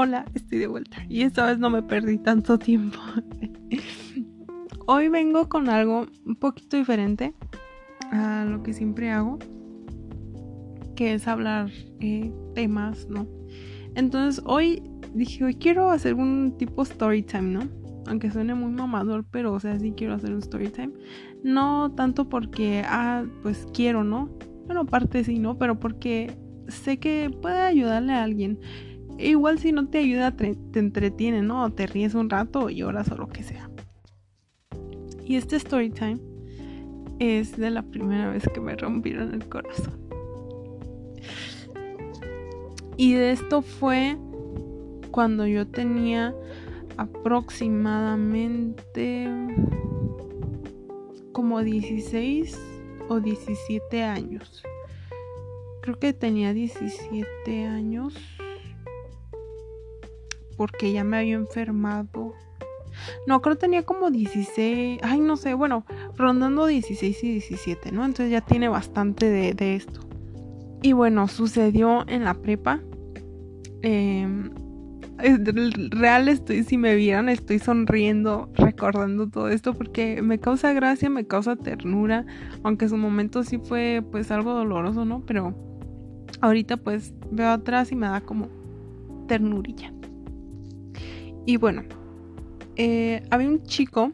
Hola, estoy de vuelta y esta vez no me perdí tanto tiempo. Hoy vengo con algo un poquito diferente a lo que siempre hago, que es hablar eh, temas, ¿no? Entonces hoy dije, hoy quiero hacer un tipo story time, ¿no? Aunque suene muy mamador, pero o sea, sí quiero hacer un story time. No tanto porque, ah, pues quiero, ¿no? Bueno, aparte sí, ¿no? Pero porque sé que puede ayudarle a alguien. Igual si no te ayuda, te, entretiene, ¿no? te ríes un rato o lloras o lo que sea. Y este story time es de la primera vez que me rompieron el corazón. Y de esto fue cuando yo tenía aproximadamente como 16 o 17 años. Creo que tenía 17 años porque ya me había enfermado. No, creo que tenía como 16, ay no sé, bueno, rondando 16 y 17, ¿no? Entonces ya tiene bastante de, esto. Y bueno, sucedió en la prepa. Em, real estoy, si me vieran, estoy sonriendo recordando todo esto porque me causa gracia, me causa ternura, aunque su momento sí fue pues algo doloroso, ¿no? Pero ahorita pues veo atrás y me da como ternurilla. Y bueno, eh, había un chico,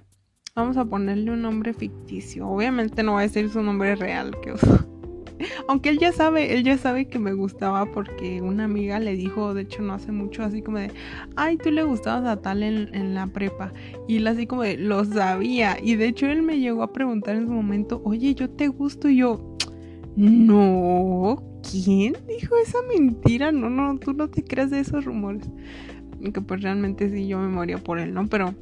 vamos a ponerle un nombre ficticio. Obviamente no va a ser su nombre real que Aunque él ya sabe, él ya sabe que me gustaba porque una amiga le dijo, de hecho no hace mucho, así como de, ay, tú le gustabas a tal en, en la prepa. Y él así como de, lo sabía. Y de hecho él me llegó a preguntar en su momento, oye, yo te gusto. Y yo, no, ¿quién dijo esa mentira? No, no, tú no te creas de esos rumores que pues realmente sí yo me moría por él, ¿no? Pero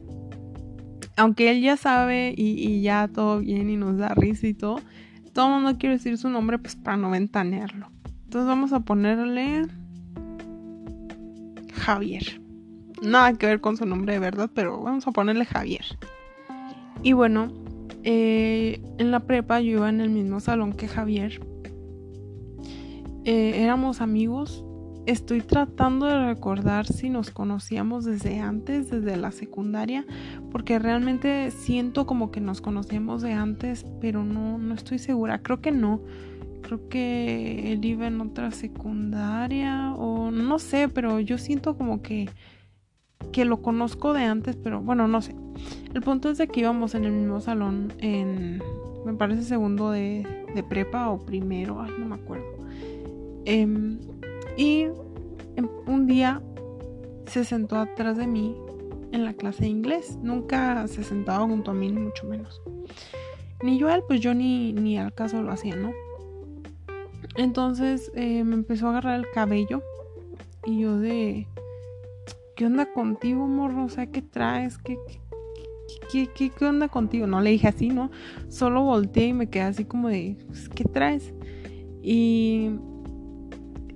aunque él ya sabe y, ya todo bien y nos da risa y todo, todo el mundo quiere decir su nombre pues para no ventanearlo. Entonces vamos a ponerle Javier. Nada que ver con su nombre de verdad, pero vamos a ponerle Javier. Y bueno, eh, en la prepa yo iba en el mismo salón que Javier. Eh, éramos amigos Estoy tratando de recordar si nos conocíamos desde antes, desde la secundaria, porque realmente siento como que nos conocíamos de antes, pero no, no estoy segura. Creo que no. Creo que él iba en otra secundaria o no sé, pero yo siento como que que lo conozco de antes, pero bueno, no sé. El punto es de que íbamos en el mismo salón en, me parece segundo de, de prepa o primero, ay, no me acuerdo. Eh, y un día se sentó atrás de mí en la clase de inglés. Nunca se sentaba junto a mí, ni mucho menos. Ni yo a él, pues yo ni, ni al caso lo hacía, ¿no? Entonces eh, me empezó a agarrar el cabello y yo de... ¿Qué onda contigo, morro? O sea, ¿qué traes? ¿Qué, qué, qué, qué onda contigo? No le dije así, ¿no? Solo volteé y me quedé así como de, pues, ¿qué traes? Y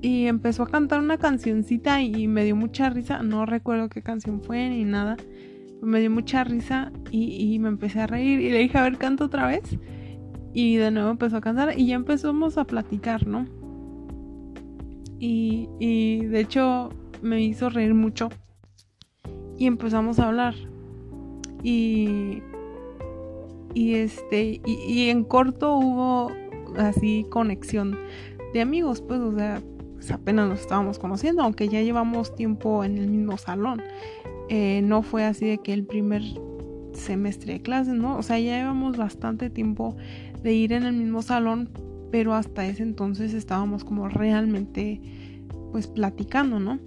y empezó a cantar una cancioncita y me dio mucha risa. No recuerdo qué canción fue ni nada. Me dio mucha risa y, me empecé a reír. Y le dije, a ver, canta otra vez. Y de nuevo empezó a cantar y ya empezamos a platicar, ¿no? Y, y de hecho me hizo reír mucho. Y empezamos a hablar. Y, y este, y en corto hubo así conexión de amigos, pues, o sea, pues, apenas nos estábamos conociendo, aunque ya llevamos tiempo en el mismo salón. Eh, no fue así de que el primer semestre de clases, ¿no? O sea, ya llevamos bastante tiempo de ir en el mismo salón, pero hasta ese entonces estábamos como realmente pues platicando, ¿no?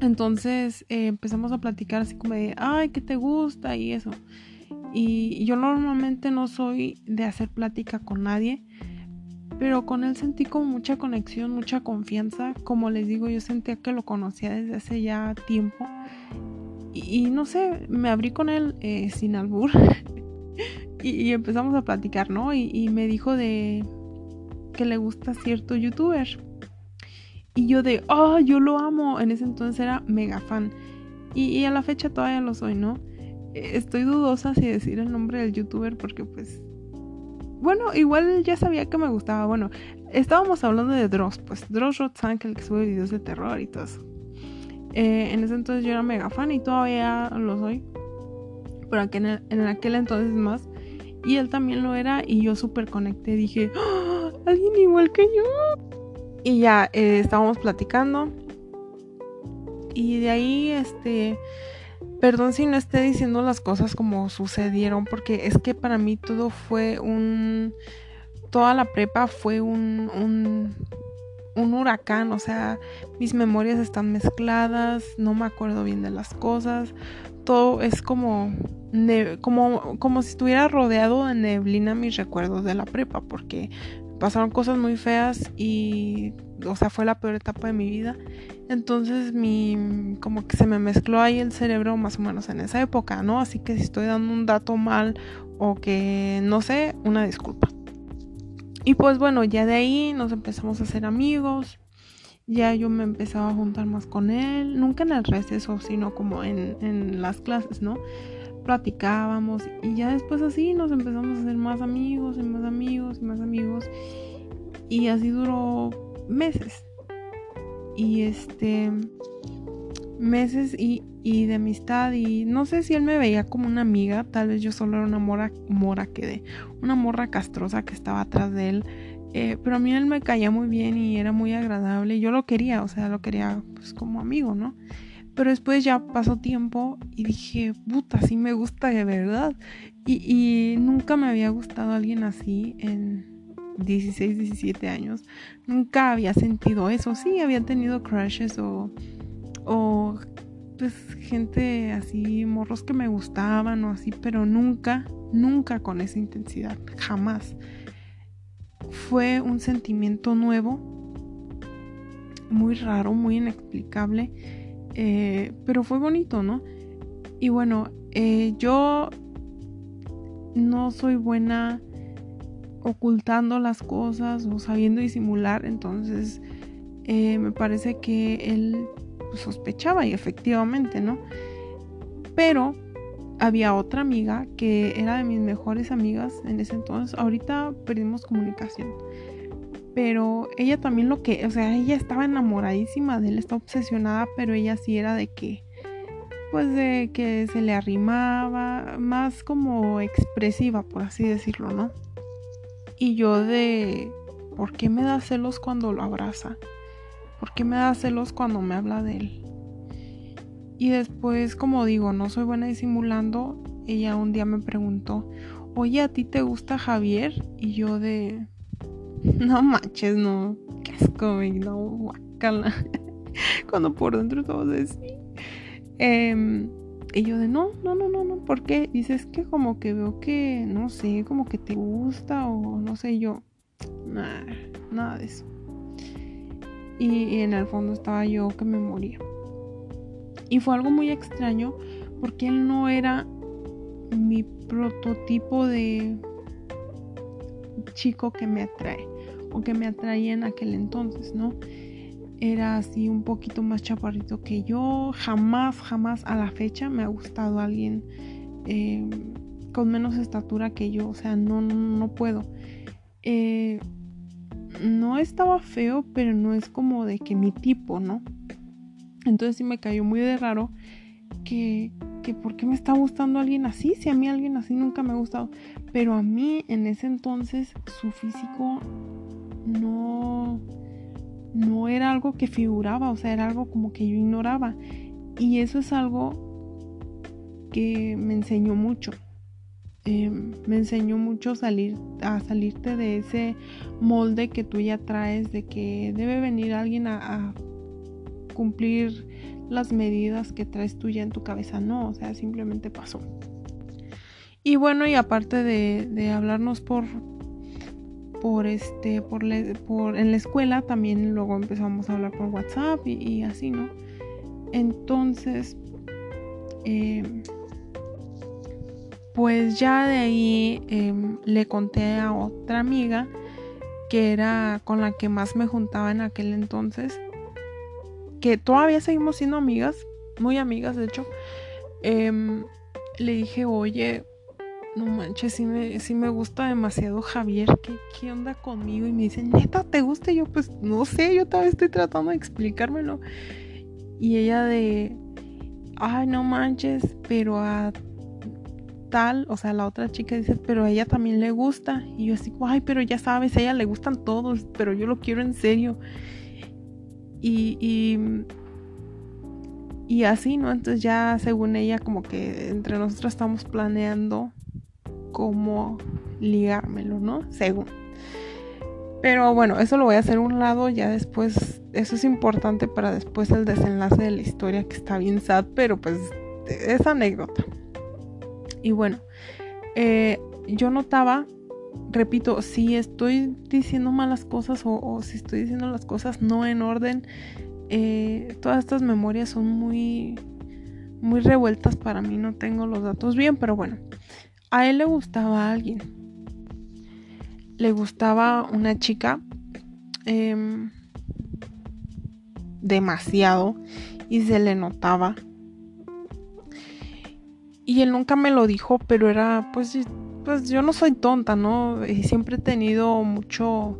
Entonces eh, empezamos a platicar así como de, ay, ¿qué te gusta? Y eso. Y yo normalmente no soy de hacer plática con nadie, pero con él sentí como mucha conexión, mucha confianza. Como les digo, yo sentía que lo conocía desde hace ya tiempo. Y, no sé, me abrí con él eh, sin albur. y, empezamos a platicar, ¿no? Y, me dijo de que le gusta cierto youtuber. Y yo de, oh, yo lo amo. En ese entonces era mega fan. Y, y a la fecha todavía lo soy, ¿no? Estoy dudosa si decir el nombre del youtuber porque pues bueno, igual ya sabía que me gustaba. Bueno, estábamos hablando de Dross, pues Dross Rotzank, el que sube videos de terror y todo eso. Eh, en ese entonces yo era mega fan y todavía lo soy. Pero en, aquel entonces más. Y él también lo era y yo súper conecté. Dije, ¡Ah! alguien igual que yo. Y ya eh, estábamos platicando. Y de ahí, este, perdón si no esté diciendo las cosas como sucedieron, porque es que para mí todo fue un, toda la prepa fue un, un, un huracán, o sea, mis memorias están mezcladas, no me acuerdo bien de las cosas, todo es como, como, como si estuviera rodeado de neblina mis recuerdos de la prepa, porque pasaron cosas muy feas y, o sea, fue la peor etapa de mi vida. Entonces, mi, como que se me mezcló ahí el cerebro más o menos en esa época, ¿no? Así que si estoy dando un dato mal o que no sé, una disculpa. Y pues bueno, ya de ahí nos empezamos a hacer amigos. Ya yo me empezaba a juntar más con él, nunca en el receso, sino como en, en las clases, ¿no? platicábamos y ya después así nos empezamos a hacer más amigos y más amigos y más amigos y así duró meses y este meses y, y, de amistad y no sé si él me veía como una amiga, tal vez yo solo era una mora, mora que de una morra castrosa que estaba atrás de él, eh, pero a mí él me caía muy bien y era muy agradable y yo lo quería, o sea, lo quería pues como amigo, ¿no? Pero después ya pasó tiempo y dije, puta, sí me gusta de verdad. Y, nunca me había gustado alguien así en 16, 17 años. Nunca había sentido eso. Sí, había tenido crushes o, o pues gente así, morros que me gustaban o así, pero nunca, nunca con esa intensidad, jamás. Fue un sentimiento nuevo, muy raro, muy inexplicable eh, pero fue bonito, ¿no? Y bueno, eh, yo no soy buena ocultando las cosas o sabiendo disimular, entonces eh, me parece que él sospechaba y efectivamente, ¿no? Pero había otra amiga que era de mis mejores amigas en ese entonces, ahorita perdimos comunicación pero ella también lo que, o sea, ella estaba enamoradísima de él, estaba obsesionada, pero ella sí era de que, pues de que se le arrimaba, más como expresiva, por así decirlo, ¿no? Y yo de, ¿por qué me da celos cuando lo abraza? ¿Por qué me da celos cuando me habla de él? Y después, como digo, no soy buena disimulando, ella un día me preguntó, oye, ¿a ti te gusta Javier? Y yo de, No manches, no. Qué asco, no, guacala. Cuando por dentro todo así. Eh, y yo de no, no, no, no, no. ¿Por qué? Dices que como que veo que, no sé, como que te gusta o no sé yo. Nada, nada de eso. y en el fondo estaba yo que me moría. Y fue algo muy extraño porque él no era mi prototipo de chico que me atrae o que me atraía en aquel entonces, ¿no? Era así un poquito más chaparrito que yo. Jamás, jamás a la fecha me ha gustado alguien em, con menos estatura que yo. O sea, no, no, puedo. Eh, no estaba feo, pero no es como de que mi tipo, ¿no? Entonces sí me cayó muy de raro que, que por qué me está gustando alguien así, si a mí alguien así nunca me ha gustado. Pero a mí en ese entonces su físico no, no era algo que figuraba, o sea, era algo como que yo ignoraba. Y eso es algo que me enseñó mucho. Em, me enseñó mucho salir, a salirte de ese molde que tú ya traes, de que debe venir alguien a, cumplir las medidas que traes tú ya en tu cabeza. No, o sea, simplemente pasó. Y bueno, y aparte de, de hablarnos por, por este, por, por, en la escuela también luego empezamos a hablar por WhatsApp y, así, ¿no? Entonces, em, pues ya de ahí em, le conté a otra amiga que era con la que más me juntaba en aquel entonces, que todavía seguimos siendo amigas, muy amigas de hecho. Em, le dije, oye, no manches, sí me, me gusta demasiado Javier. ¿Qué, ¿Qué onda conmigo? Y me dicen, neta, ¿te gusta? Y yo, pues no sé, yo todavía estoy tratando de explicármelo. Y ella de, ay, no manches, pero a tal, o sea, la otra chica dice, pero a ella también le gusta. Y yo así, ay, pero ya sabes, a ella le gustan todos, pero yo lo quiero en serio. Y, y, y así, ¿no? Entonces ya según ella, como que entre nosotros estamos planeando cómo ligármelo, ¿no? Según. Pero bueno, eso lo voy a hacer un lado, ya después, eso es importante para después el desenlace de la historia que está bien sad, pero pues es anécdota. Y bueno, eh, yo notaba, repito, si estoy diciendo malas cosas o, si estoy diciendo las cosas no en orden, eh, todas estas memorias son muy, muy revueltas para mí, no tengo los datos bien, pero bueno, a él le gustaba alguien le gustaba una chica em, demasiado y se le notaba. Y él nunca me lo dijo, pero era, pues, pues yo no soy tonta, ¿no? Y siempre he tenido mucho,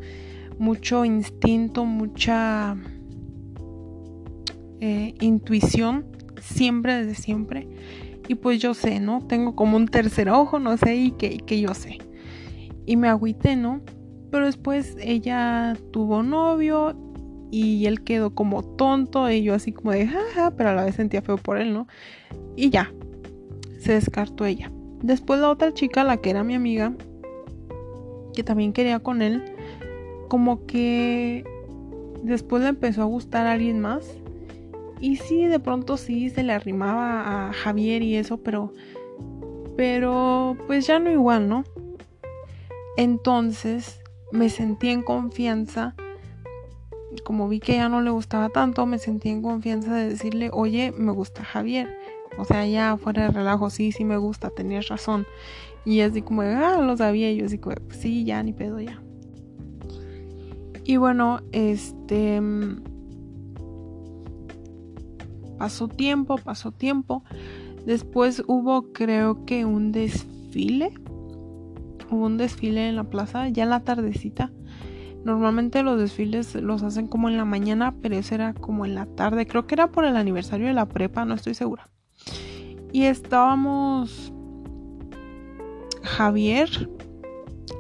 mucho instinto, mucha eh, intuición, siempre, desde siempre. Y pues yo sé, ¿no? Tengo como un tercer ojo, no sé, y que, que yo sé y me agüité, ¿no? Pero después ella tuvo novio y él quedó como tonto y yo así como de jaja, pero a la vez sentía feo por él, ¿no? Y ya, se descartó ella. Después la otra chica, la que era mi amiga, que también quería con él, como que después le empezó a gustar a alguien más. Y sí, de pronto sí se le arrimaba a Javier y eso, pero pero pues ya no igual, ¿no? Entonces me sentí en confianza, como vi que ya no le gustaba tanto, me sentí en confianza de decirle, oye, me gusta Javier. O sea, ya fuera de relajo, sí, sí me gusta, tenías razón. Y así como, ah, lo sabía. Y yo así como, sí, ya, ni pedo, ya. Y bueno, este... Pasó tiempo, pasó tiempo. Después hubo, creo que un desfile hubo un desfile en la plaza ya en la tardecita. Normalmente los desfiles los hacen como en la mañana, pero ese era como en la tarde. Creo que era por el aniversario de la prepa, no estoy segura. Y estábamos Javier,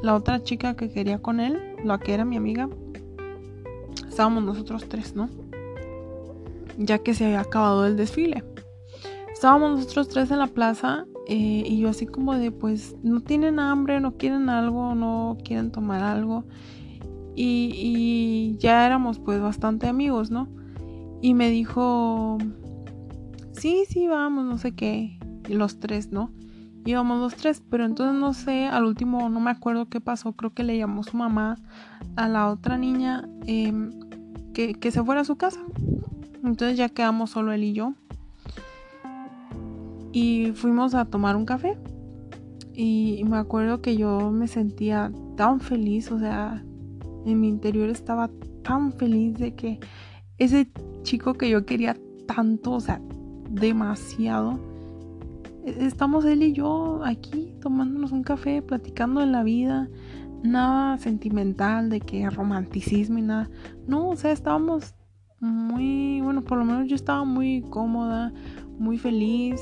la otra chica que quería con él, la que era mi amiga. Estábamos nosotros tres, ¿no? Ya que se había acabado el desfile. Estábamos nosotros tres en la plaza eh, y yo así como de, pues, no tienen hambre, no quieren algo, no quieren tomar algo. Y, ya éramos pues bastante amigos, ¿no? Y me dijo, sí, sí, vamos, no sé qué. Los tres, ¿no? Íbamos los tres, pero entonces no sé, al último no me acuerdo qué pasó, creo que le llamó su mamá a la otra niña em, que, que se fuera a su casa. Entonces ya quedamos solo él y yo y fuimos a tomar un café. Y me acuerdo que yo me sentía tan feliz, o sea, en mi interior estaba tan feliz de que ese chico que yo quería tanto, o sea, demasiado, e-, estamos él y yo aquí tomándonos un café, platicando de la vida, nada sentimental, de que romanticismo y nada. No, o sea, estábamos muy, bueno, por lo menos yo estaba muy cómoda, muy feliz.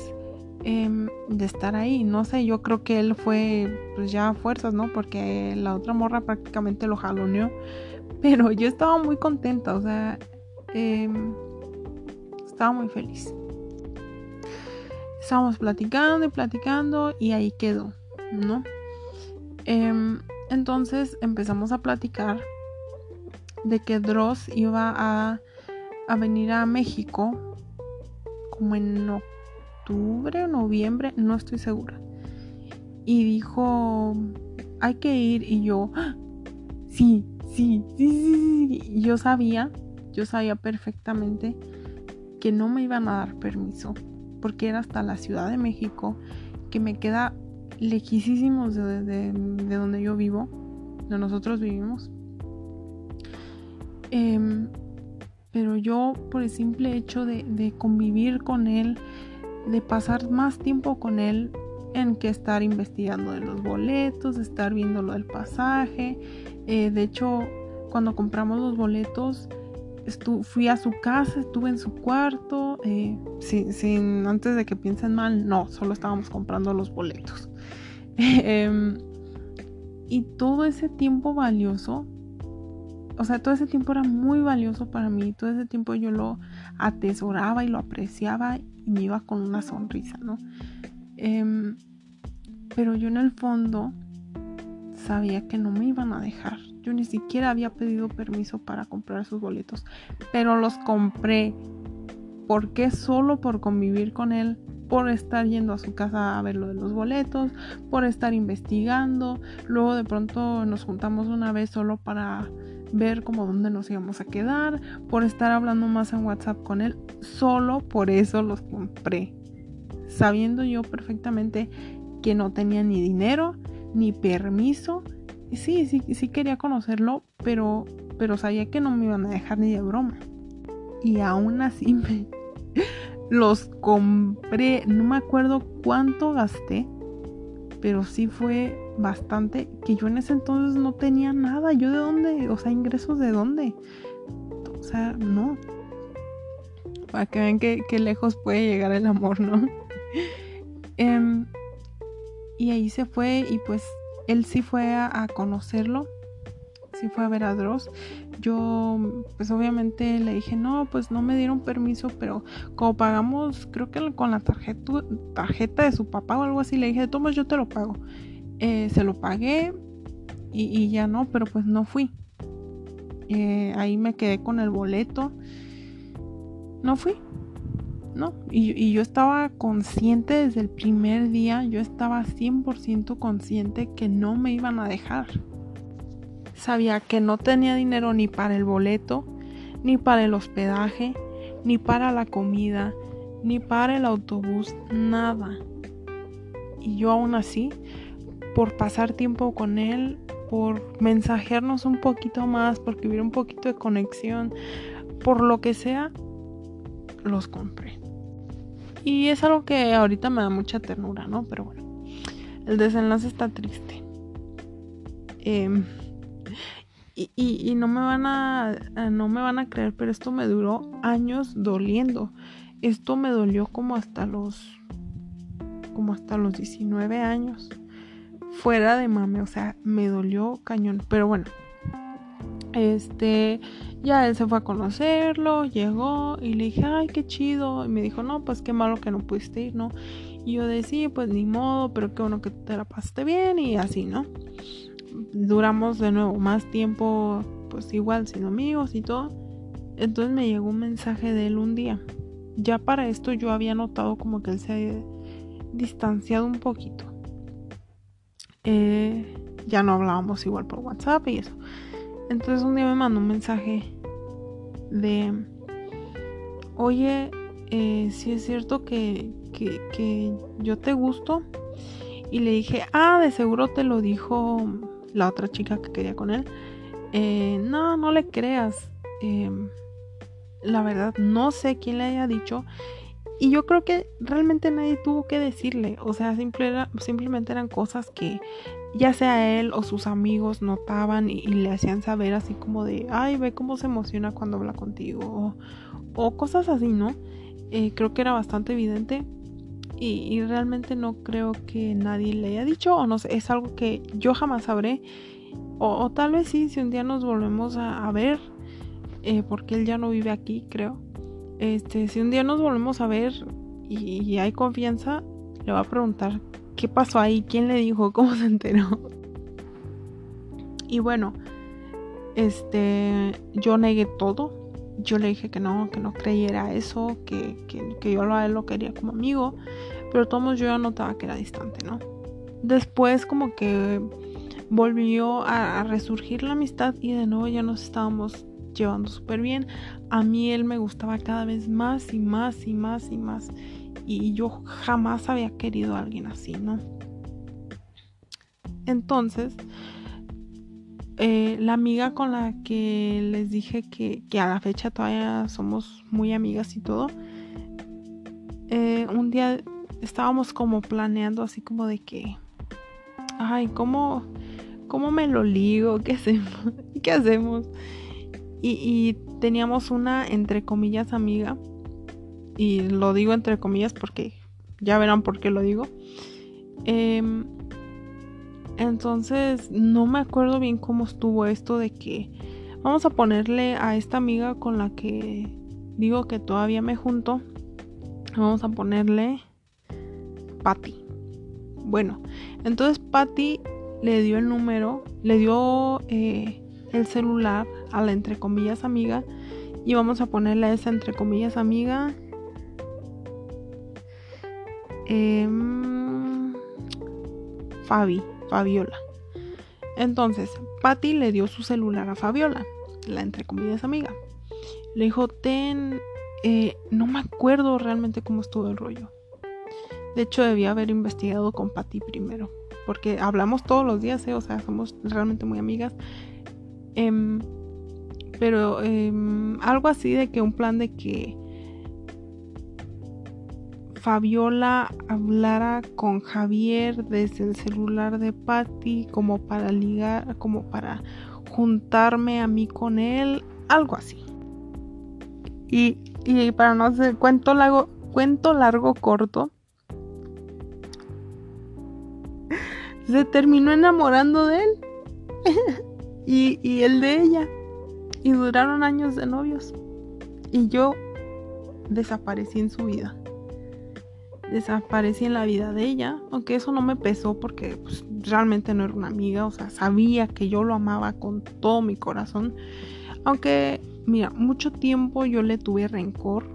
Em, de estar ahí. No sé, yo creo que él fue pues ya a fuerzas, ¿no? Porque la otra morra prácticamente lo jaloneó. Pero yo estaba muy contenta, o sea, em, estaba muy feliz. Estábamos platicando y platicando y ahí quedó, ¿no? Em, entonces empezamos a platicar de que Dross iba a, a venir a México como en octubre o noviembre, no estoy segura. Y dijo, hay que ir. Y yo, ¡Ah! sí, sí, sí, sí, sí. Yo sabía, yo sabía perfectamente que no me iban a dar permiso. Porque era hasta la Ciudad de México, que me queda lejísimos de, de, donde yo vivo, de nosotros vivimos. Em, pero yo, por el simple hecho de, de convivir con él, de pasar más tiempo con él en que estar investigando de los boletos, estar viendo lo del pasaje. Eh, de hecho, cuando compramos los boletos, fui a su casa, estuve en su cuarto, eh, sin, antes de que piensen mal, no, solo estábamos comprando los boletos. Em, y todo ese tiempo valioso, o sea, todo ese tiempo era muy valioso para mí, todo ese tiempo yo lo atesoraba y lo apreciaba y me iba con una sonrisa, ¿no? Em, pero yo en el fondo sabía que no me iban a dejar. Yo ni siquiera había pedido permiso para comprar sus boletos, pero los compré. ¿Por qué? Solo por convivir con él, por estar yendo a su casa a ver lo de los boletos, por estar investigando. Luego de pronto nos juntamos una vez solo para ver como dónde nos íbamos a quedar, por estar hablando más en WhatsApp con él. Solo por eso los compré. Sabiendo yo perfectamente que no tenía ni dinero, ni permiso. Sí, sí, sí quería conocerlo, pero, pero sabía que no me iban a dejar ni de broma. Y aún así me los compré. No me acuerdo cuánto gasté, pero sí fue bastante. Que yo en ese entonces no tenía nada. ¿Yo de dónde? O sea, ingresos de dónde. O sea, no. Para que vean que, lejos puede llegar el amor, ¿no? Em, y ahí se fue y pues él sí fue a, conocerlo, sí fue a ver a Dross. Yo pues obviamente le dije, no, pues no me dieron permiso, pero como pagamos, creo que con la tarjeta, tarjeta de su papá o algo así, le dije, toma, yo te lo pago. Eh, se lo pagué y, ya no, pero pues no fui. Eh, ahí me quedé con el boleto. No fui. ¿no? Y, yo estaba consciente desde el primer día, yo estaba 100% consciente que no me iban a dejar. Sabía que no tenía dinero ni para el boleto, ni para el hospedaje, ni para la comida, ni para el autobús, nada. Y yo aún así, por pasar tiempo con él, por mensajearnos un poquito más, por vivir un poquito de conexión, por lo que sea, los compré. Y es algo que ahorita me da mucha ternura, ¿no? Pero bueno, el desenlace está triste. Em, y, no me van a no me van a creer, pero esto me duró años doliendo. Esto me dolió como hasta los como hasta los 19 años. Fuera de mame, o sea, me dolió cañón, pero bueno. Este, ya él se fue a conocerlo, llegó y le dije, ay, qué chido. Y me dijo, no, pues qué malo que no pudiste ir, ¿no? Y yo decía, pues ni modo, pero qué bueno que te la pasaste bien y así, ¿no? Duramos de nuevo más tiempo, pues igual, sin amigos y todo. Entonces me llegó un mensaje de él un día. Ya para esto yo había notado como que él se había distanciado un poquito. Eh, ya no hablábamos igual por WhatsApp y eso. Entonces un día me mandó un mensaje de, oye, eh, si es cierto que, que, yo te gusto. Y le dije, ah, de seguro te lo dijo la otra chica que quería con él. Eh, no, no le creas. Em, la verdad, no sé quién le haya dicho. Y yo creo que realmente nadie tuvo que decirle. O sea, simplemente eran cosas que ya sea él o sus amigos notaban y, le hacían saber así como de, ay, ve cómo se emociona cuando habla contigo. O, cosas así, ¿no? Eh, creo que era bastante evidente. Y, realmente no creo que nadie le haya dicho. O no sé, es algo que yo jamás sabré. O, tal vez sí, si un día nos volvemos a, ver. Eh, porque él ya no vive aquí, creo este, si un día nos volvemos a ver y, hay confianza, le voy a preguntar qué pasó ahí, quién le dijo, cómo se enteró. Y bueno, este, yo negué todo. Yo le dije que no, que no creyera eso, que, yo a él lo quería como amigo, pero todos yo ya notaba que era distante, ¿no? Después como que volvió a resurgir la amistad y de nuevo ya nos estábamos llevando súper bien. A mí él me gustaba cada vez más y más y más y más. Y yo jamás había querido a alguien así, ¿no? Entonces, eh, la amiga con la que les dije que, a la fecha todavía somos muy amigas y todo, eh, un día estábamos como planeando así como de que, ay, ¿cómo, cómo me lo ligo? ¿Qué hacemos? ¿Qué hacemos? Y, teníamos una, entre comillas, amiga. Y lo digo entre comillas porque ya verán por qué lo digo. Em, entonces, no me acuerdo bien cómo estuvo esto de que vamos a ponerle a esta amiga con la que digo que todavía me junto. Vamos a ponerle Patty. Bueno, entonces Patty le dio el número, le dio eh, el celular a la entre comillas amiga y vamos a ponerle a esa entre comillas amiga em, Fabi, Fabiola. Entonces, Patty le dio su celular a Fabiola, la entre comillas amiga. Le dijo, ten, eh, no me acuerdo realmente cómo estuvo el rollo. De hecho, debía haber investigado con Patty primero. Porque hablamos todos los días, ¿eh? o sea, somos realmente muy amigas. Em, pero em, algo así de que un plan de que Fabiola hablara con Javier desde el celular de Patty como para ligar, como para juntarme a mí con él, algo así. Y, y para no hacer cuento largo, cuento largo corto, se terminó enamorando de él y, y él de ella. Y duraron años de novios. Y yo desaparecí en su vida. Desaparecí en la vida de ella. Aunque eso no me pesó porque pues, realmente no era una amiga. O sea, sabía que yo lo amaba con todo mi corazón. Aunque, mira, mucho tiempo yo le tuve rencor.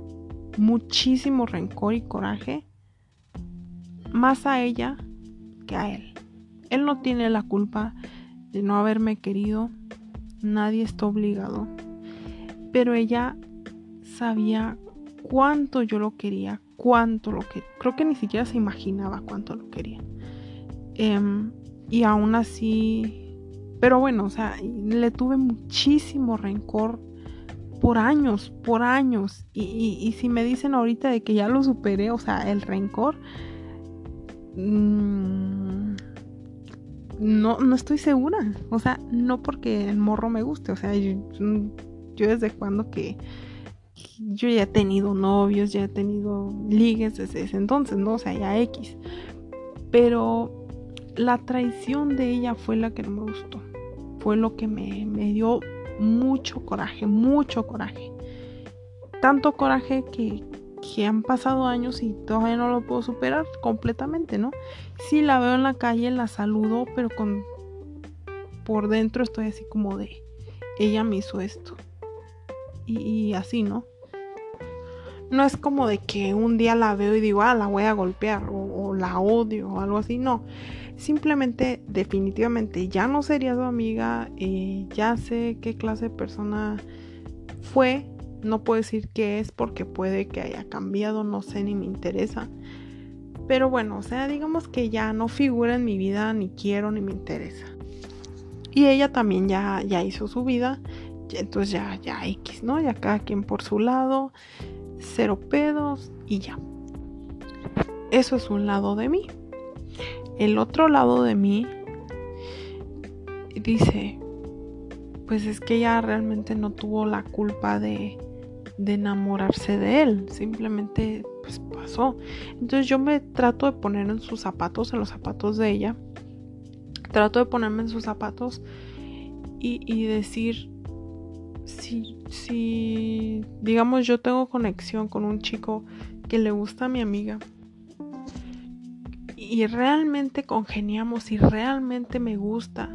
Muchísimo rencor y coraje. Más a ella que a él. Él no tiene la culpa de no haberme querido. Nadie está obligado. Pero ella sabía cuánto yo lo quería, cuánto lo que creo que ni siquiera se imaginaba cuánto lo quería. Em, y aún así, pero bueno, o sea, le tuve muchísimo rencor por años, por años. Y, y, si me dicen ahorita de que ya lo superé, o sea, el rencor, mmm, no, no estoy segura. O sea, no porque el morro me guste. O sea, yo, desde cuando que yo ya he tenido novios, ya he tenido ligues desde ese entonces, ¿no? O sea, ya X. Pero la traición de ella fue la que no me gustó. Fue lo que me, me dio mucho coraje, mucho coraje. Tanto coraje que, que han pasado años y todavía no lo puedo superar completamente, ¿no? Si la veo en la calle, la saludo, pero con por dentro estoy así como de ella me hizo esto. Y, así, ¿no? No es como de que un día la veo y digo, ah, la voy a golpear o, la odio o algo así, no. Simplemente, definitivamente, ya no sería su amiga, eh, ya sé qué clase de persona fue, no puedo decir qué es porque puede que haya cambiado, no sé ni me interesa. Pero bueno, o sea, digamos que ya no figura en mi vida, ni quiero, ni me interesa. Y ella también ya, ya hizo su vida, entonces ya, ya X, ¿no? Ya cada quien por su lado, cero pedos y ya. Eso es un lado de mí. El otro lado de mí dice, pues es que ella realmente no tuvo la culpa de, de enamorarse de él, simplemente pues pasó. Entonces yo me trato de poner en sus zapatos, en los zapatos de ella, trato de ponerme en sus zapatos y, decir, si, si, digamos, yo tengo conexión con un chico que le gusta a mi amiga y realmente congeniamos y realmente me gusta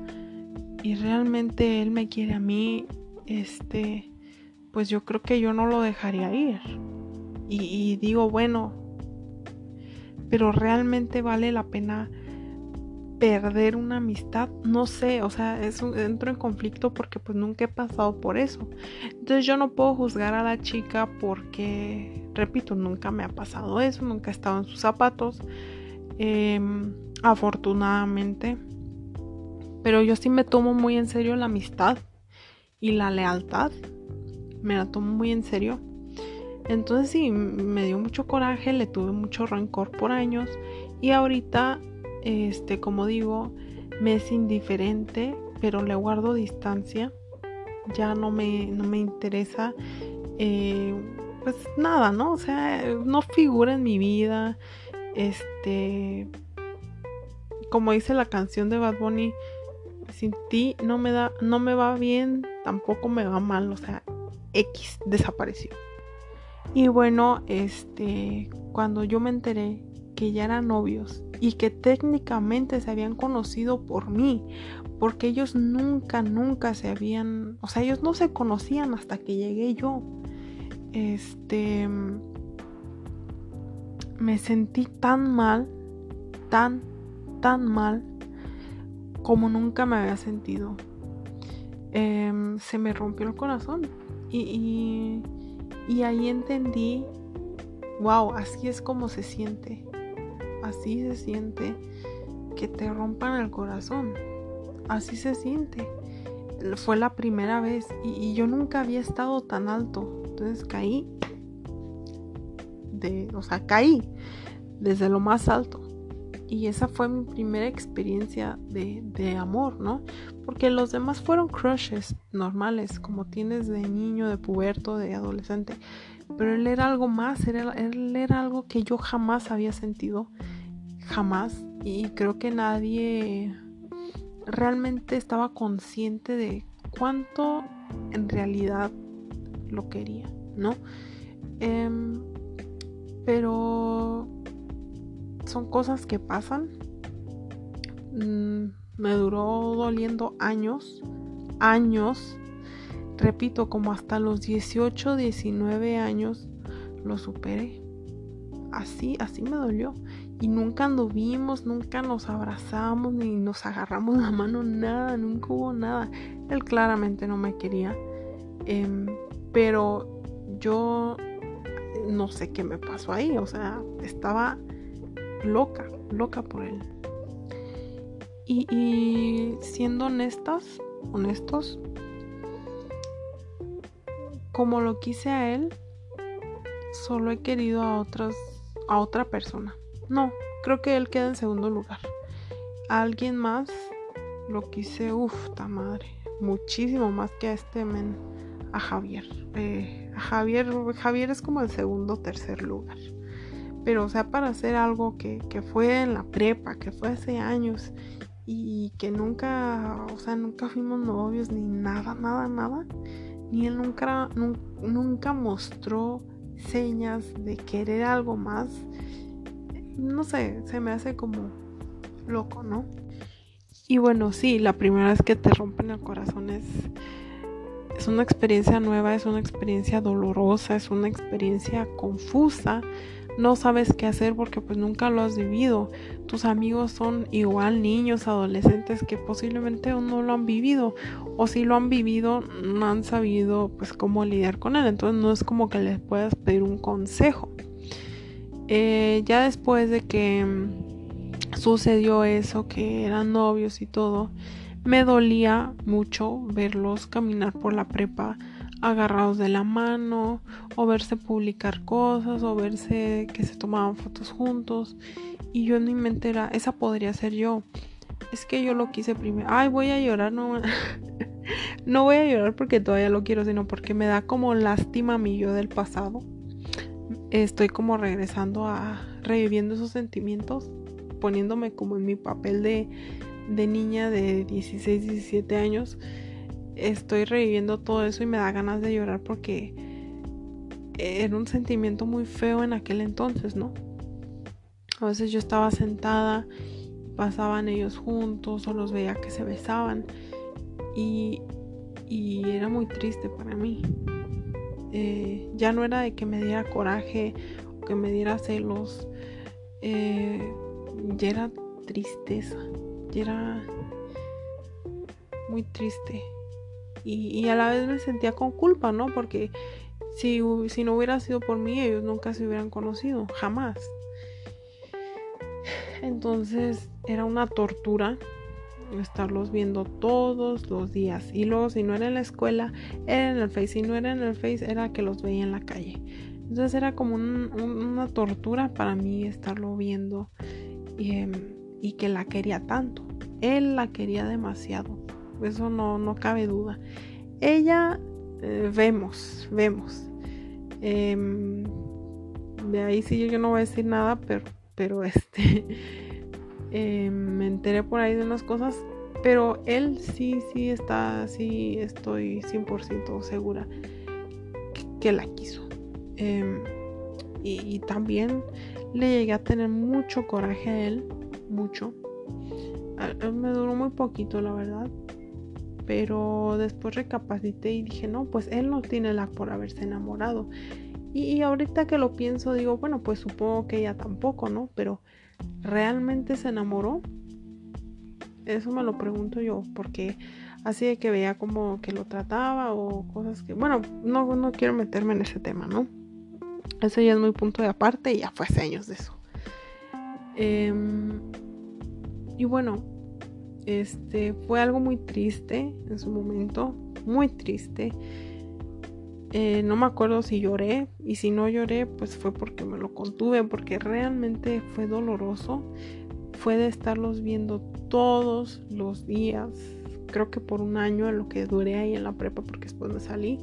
y realmente él me quiere a mí, este, pues yo creo que yo no lo dejaría ir. Y, digo, bueno, pero realmente vale la pena perder una amistad, no sé, o sea, es entro en conflicto porque pues nunca he pasado por eso. Entonces yo no puedo juzgar a la chica porque, repito, nunca me ha pasado eso, nunca he estado en sus zapatos, em, afortunadamente. Pero yo sí me tomo muy en serio la amistad y la lealtad me la tomo muy en serio. Entonces sí, me dio mucho coraje, le tuve mucho rencor por años y ahorita, este, como digo, me es indiferente, pero le guardo distancia. ya no me, no me interesa, eh, pues nada, ¿no? O sea, no figura en mi vida, este, como dice la canción de Bad Bunny, sin ti no me da, no me va bien, tampoco me va mal, o sea, X desapareció. Y bueno, este, cuando yo me enteré que ya eran novios y que técnicamente se habían conocido por mí, porque ellos nunca, nunca se habían, o sea, ellos no se conocían hasta que llegué yo. Este, me sentí tan mal, tan, tan mal, como nunca me había sentido. Em, se me rompió el corazón y, y ahí entendí, wow, así es como se siente, así se siente que te rompan el corazón, así se siente. Fue la primera vez y, yo nunca había estado tan alto, entonces caí, de, o sea, caí desde lo más alto. Y esa fue mi primera experiencia de, de, amor, ¿no? Porque los demás fueron crushes normales, como tienes de niño, de puberto, de adolescente. Pero él era algo más, él era algo que yo jamás había sentido, jamás. Y creo que nadie realmente estaba consciente de cuánto en realidad lo quería, ¿no? Em, pero son cosas que pasan. Mm, me duró doliendo años, años. Repito, como hasta los 18, 19 años lo superé. Así, así me dolió. Y nunca anduvimos, nunca nos abrazamos, ni nos agarramos la mano, nada, nunca hubo nada. Él claramente no me quería. Em, pero yo no sé qué me pasó ahí. O sea, estaba loca, loca por él. Y, siendo honestas, honestos, como lo quise a él, solo he querido a otras, a otra persona. No, creo que él queda en segundo lugar. A alguien más lo quise, uff, ta madre, muchísimo más que a este men, a Javier. Eh, a Javier, Javier es como el segundo o tercer lugar. Pero, o sea, para hacer algo que, fue en la prepa, que fue hace años y que nunca, o sea, nunca fuimos novios ni nada, nada, nada. Ni él nunca, nunca mostró señas de querer algo más. No sé, se me hace como loco, ¿no? Y bueno, sí, la primera vez que te rompen el corazón es, es una experiencia nueva, es una experiencia dolorosa, es una experiencia confusa, no sabes qué hacer porque pues nunca lo has vivido. Tus amigos son igual niños, adolescentes que posiblemente no lo han vivido o si lo han vivido no han sabido pues cómo lidiar con él. Entonces no es como que les puedas pedir un consejo. Eh, ya después de que mm, sucedió eso, que eran novios y todo, me dolía mucho verlos caminar por la prepa agarrados de la mano, o verse publicar cosas, o verse que se tomaban fotos juntos. Y yo en mi mente era, esa podría ser yo. Es que yo lo quise primero. Ay, voy a llorar, no. no voy a llorar porque todavía lo quiero, sino porque me da como lástima a mí yo del pasado. Estoy como regresando a reviviendo esos sentimientos, poniéndome como en mi papel de, de niña de 16, 17 años estoy reviviendo todo eso y me da ganas de llorar porque era un sentimiento muy feo en aquel entonces, ¿no? A veces yo estaba sentada, pasaban ellos juntos o los veía que se besaban y, era muy triste para mí. Eh, ya no era de que me diera coraje o que me diera celos, eh, ya era tristeza, ya era muy triste y, a la vez me sentía con culpa, ¿no? Porque si, si no hubiera sido por mí, ellos nunca se hubieran conocido, jamás. Entonces era una tortura estarlos viendo todos los días. Y luego si no era en la escuela, era en el Face. Si no era en el Face, era que los veía en la calle. Entonces era como una tortura para mí estarlo viendo em, y que la quería tanto. Él la quería demasiado eso no, no cabe duda. ella, eh, vemos, vemos. Em, de ahí sí yo no voy a decir nada, pero, pero este, em, me enteré por ahí de unas cosas, pero él sí, sí está, sí estoy 100% segura que, la quiso. Em, y, también le llegué a tener mucho coraje a él, mucho. me duró muy poquito, la verdad. Pero después recapacité y dije, no, pues él no tiene la por haberse enamorado. Y, ahorita que lo pienso, digo, bueno, pues supongo que ella tampoco, ¿no? Pero ¿realmente se enamoró? Eso me lo pregunto yo, porque así de que veía como que lo trataba o cosas que, bueno, no, no quiero meterme en ese tema, ¿no? Eso ya es muy punto de aparte y ya fue hace años de eso. Em, y bueno, este fue algo muy triste en su momento, muy triste. Eh, no me acuerdo si lloré y si no lloré pues fue porque me lo contuve porque realmente fue doloroso. Fue de estarlos viendo todos los días, creo que por un año en lo que duré ahí en la prepa porque después me salí.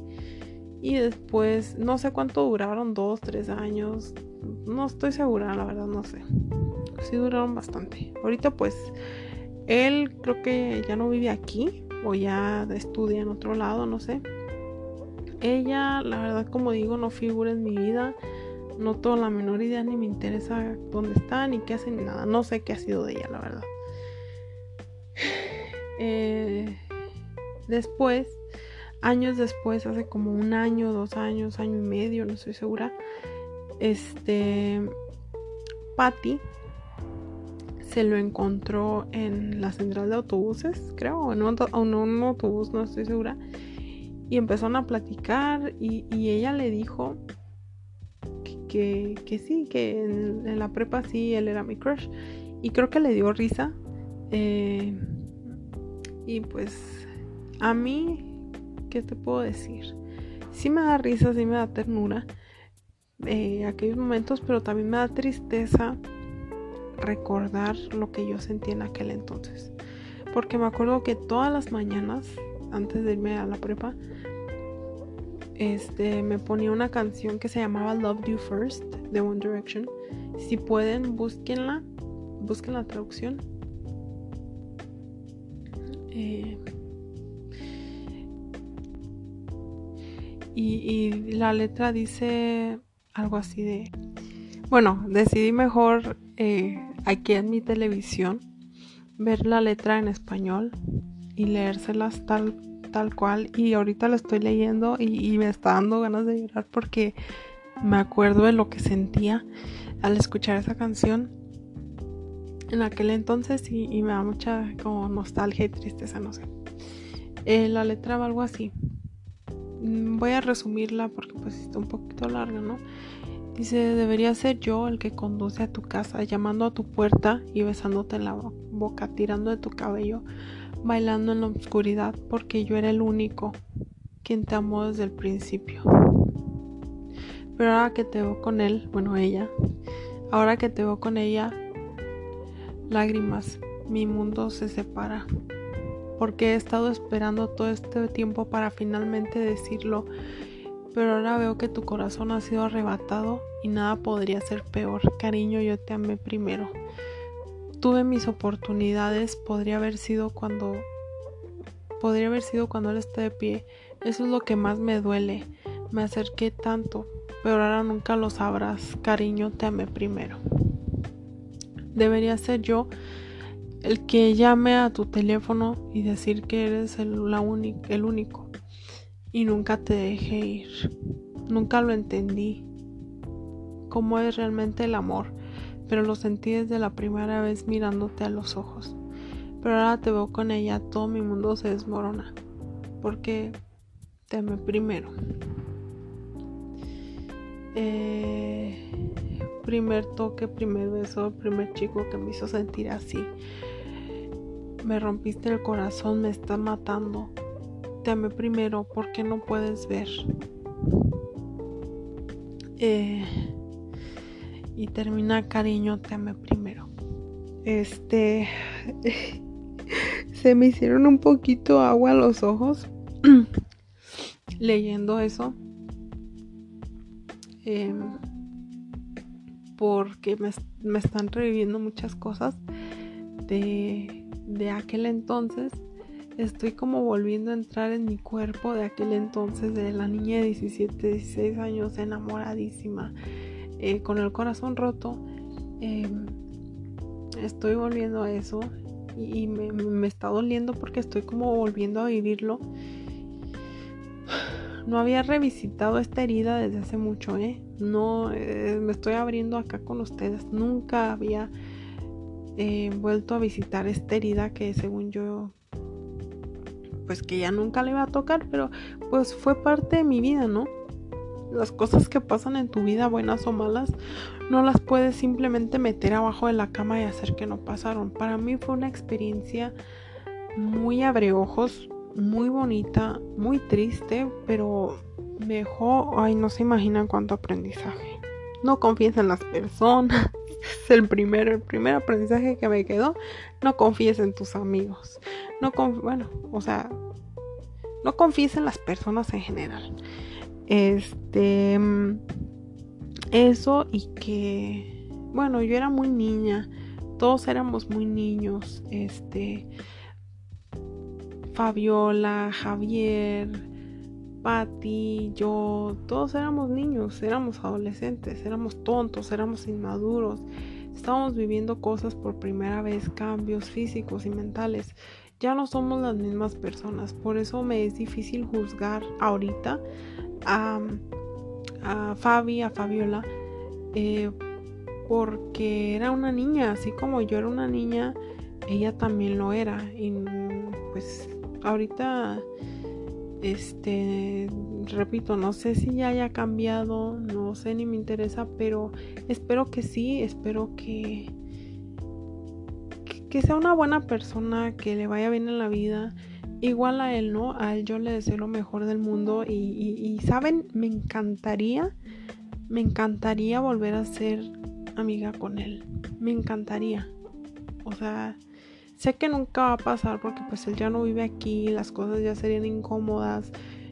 Y después, no sé cuánto duraron, dos, tres años. No estoy segura, la verdad, no sé. Sí duraron bastante. Ahorita pues, él creo que ya no vive aquí o ya estudia en otro lado, no sé. Ella, la verdad, como digo, no figura en mi vida. No tengo la menor idea ni me interesa dónde está, ni qué hace, ni nada. No sé qué ha sido de ella, la verdad. Eh, después, años después, hace como un año, dos años, año y medio, no estoy segura, este, Patty se lo encontró en la central de autobuses, creo, o en un autobús, no estoy segura y empezaron a platicar y, ella le dijo que, sí, que en, la prepa sí, él era mi crush. Y creo que le dio risa. Eh, y pues a mí, ¿qué te puedo decir? Sí me da risa, sí me da ternura eh, aquellos momentos, pero también me da tristeza recordar lo que yo sentí en aquel entonces. Porque me acuerdo que todas las mañanas, antes de irme a la prepa, este, me ponía una canción que se llamaba Love You First de One Direction. Si pueden, búsquenla, busquen la traducción. Eh, y, la letra dice algo así de... Bueno, decidí mejor eh, aquí en mi televisión ver la letra en español y leérselas tal tal cual y ahorita lo estoy leyendo y, me está dando ganas de llorar porque me acuerdo de lo que sentía al escuchar esa canción en aquel entonces y, me da mucha como nostalgia y tristeza, no sé. Eh, la letra va algo así. Mm, voy a resumirla porque pues está un poquito larga, ¿no? Dice, debería ser yo el que conduce a tu casa, llamando a tu puerta y besándote en la boca, tirando de tu cabello bailando en la oscuridad porque yo era el único quien te amó desde el principio. Pero ahora que te veo con él, bueno, ella, ahora que te veo con ella, lágrimas, mi mundo se separa. Porque he estado esperando todo este tiempo para finalmente decirlo, pero ahora veo que tu corazón ha sido arrebatado y nada podría ser peor. Cariño, yo te amé primero tuve mis oportunidades podría haber sido cuando podría haber sido cuando él está de pie. Eso es lo que más me duele. Me acerqué tanto, pero ahora nunca lo sabrás. Cariño, te amé primero. Debería ser yo el que llame a tu teléfono y decir que eres el, el único. Y nunca te dejé ir. Nunca lo entendí. ¿Cómo es realmente el amor? pero lo sentí desde la primera vez mirándote a los ojos. Pero ahora te veo con ella, todo mi mundo se desmorona, porque te primero. Eh, primer toque, primer beso, primer chico que me hizo sentir así. Me rompiste el corazón, me está matando. Te primero, porque no puedes ver? Eh, y termina cariño, te primero. Este se me hicieron un poquito agua los ojos leyendo eso. Em, porque me, me, están reviviendo muchas cosas de, de aquel entonces. Estoy como volviendo a entrar en mi cuerpo de aquel entonces, de la niña de 17, 16 años, enamoradísima, eh, con el corazón roto. Em, estoy volviendo a eso y, me, está doliendo porque estoy como volviendo a vivirlo. No había revisitado esta herida desde hace mucho, ¿eh? No, eh, me estoy abriendo acá con ustedes. Nunca había vuelto a visitar esta herida que según yo, pues que ya nunca le iba a tocar, pero pues fue parte de mi vida, ¿no? Las cosas que pasan en tu vida, buenas o malas, no las puedes simplemente meter abajo de la cama y hacer que no pasaron. Para mí fue una experiencia muy abreojos, muy bonita, muy triste, pero me dejó, ay, no se imaginan cuánto aprendizaje. No confíes en las personas. Es el primer, el primer aprendizaje que me quedó. No confíes en tus amigos. No bueno, o sea, no confíes en las personas en general. Este. Eso y que. Bueno, yo era muy niña. Todos éramos muy niños. Este. Fabiola, Javier, Patti, yo, todos éramos niños, éramos adolescentes, éramos tontos, éramos inmaduros. Estábamos viviendo cosas por primera vez, cambios físicos y mentales. Ya no somos las mismas personas, por eso me es difícil juzgar ahorita a, a Fabi, a Fabiola, eh, porque era una niña, así como yo era una niña, ella también lo era. Y pues ahorita, este, repito, no sé si ya haya cambiado, no sé ni me interesa, pero espero que sí, espero que, que sea una buena persona, que le vaya bien en la vida igual a él, ¿no? A él yo le deseo lo mejor del mundo y, saben, me encantaría, me encantaría volver a ser amiga con él. Me encantaría. O sea, sé que nunca va a pasar porque pues él ya no vive aquí, las cosas ya serían incómodas.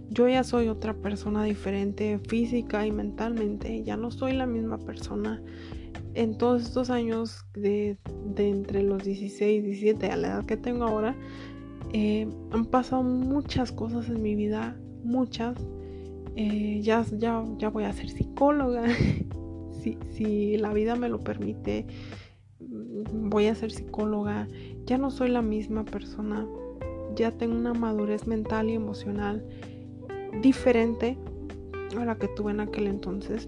Yo ya soy otra persona diferente física y mentalmente, ya no soy la misma persona. En todos estos años de, de entre los 16 y 17 a la edad que tengo ahora, eh, han pasado muchas cosas en mi vida, muchas. Eh, ya, ya, ya voy a ser psicóloga. si, si la vida me lo permite, mm, voy a ser psicóloga. Ya no soy la misma persona. Ya tengo una madurez mental y emocional diferente a la que tuve en aquel entonces.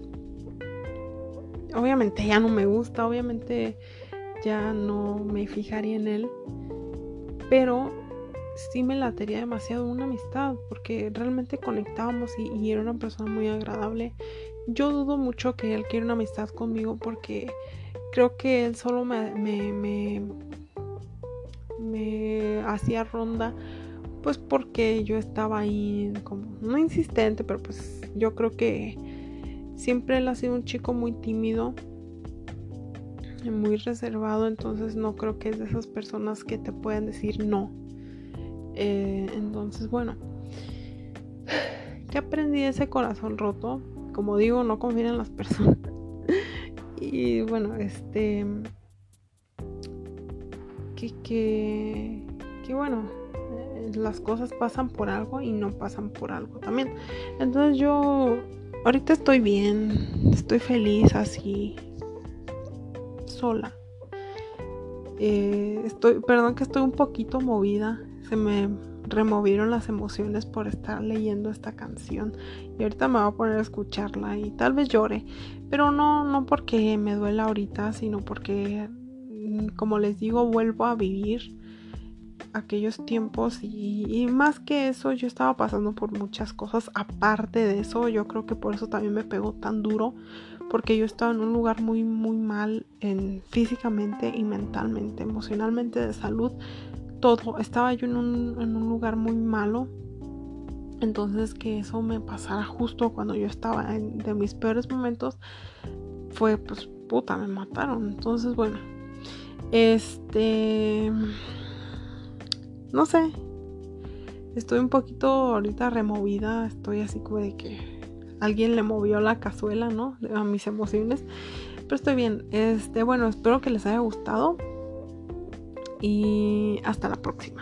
Obviamente ya no me gusta, obviamente ya no me fijaría en él. Pero sí me latería demasiado una amistad porque realmente conectábamos y, era una persona muy agradable. Yo dudo mucho que él quiera una amistad conmigo porque creo que él solo me, me, me, hacía ronda pues porque yo estaba ahí como no insistente pero pues yo creo que siempre él ha sido un chico muy tímido muy reservado entonces no creo que es de esas personas que te pueden decir no eh, entonces, bueno, ¿qué aprendí de ese corazón roto? Como digo, no confíen en las personas. y bueno, este... Que, que, que bueno, eh, las cosas pasan por algo y no pasan por algo también. Entonces yo ahorita estoy bien, estoy feliz así, sola. Eh, estoy, perdón que estoy un poquito movida se me removieron las emociones por estar leyendo esta canción. Y ahorita me voy a poner a escucharla y tal vez llore, pero no no porque me duela ahorita, sino porque mm, como les digo, vuelvo a vivir aquellos tiempos. Y, y, más que eso yo estaba pasando por muchas cosas aparte de eso. Yo creo que por eso también me pegó tan duro porque yo estaba en un lugar muy muy mal en físicamente y mentalmente emocionalmente de salud todo. Estaba yo en un, lugar muy malo. Entonces que eso me pasara justo cuando yo estaba en de mis peores momentos fue pues puta, me mataron. Entonces bueno, este... No sé. Estoy un poquito ahorita removida, estoy así como de que alguien le movió la cazuela, ¿no? A mis emociones. Pero estoy bien. Este, bueno, espero que les haya gustado. Y hasta la próxima.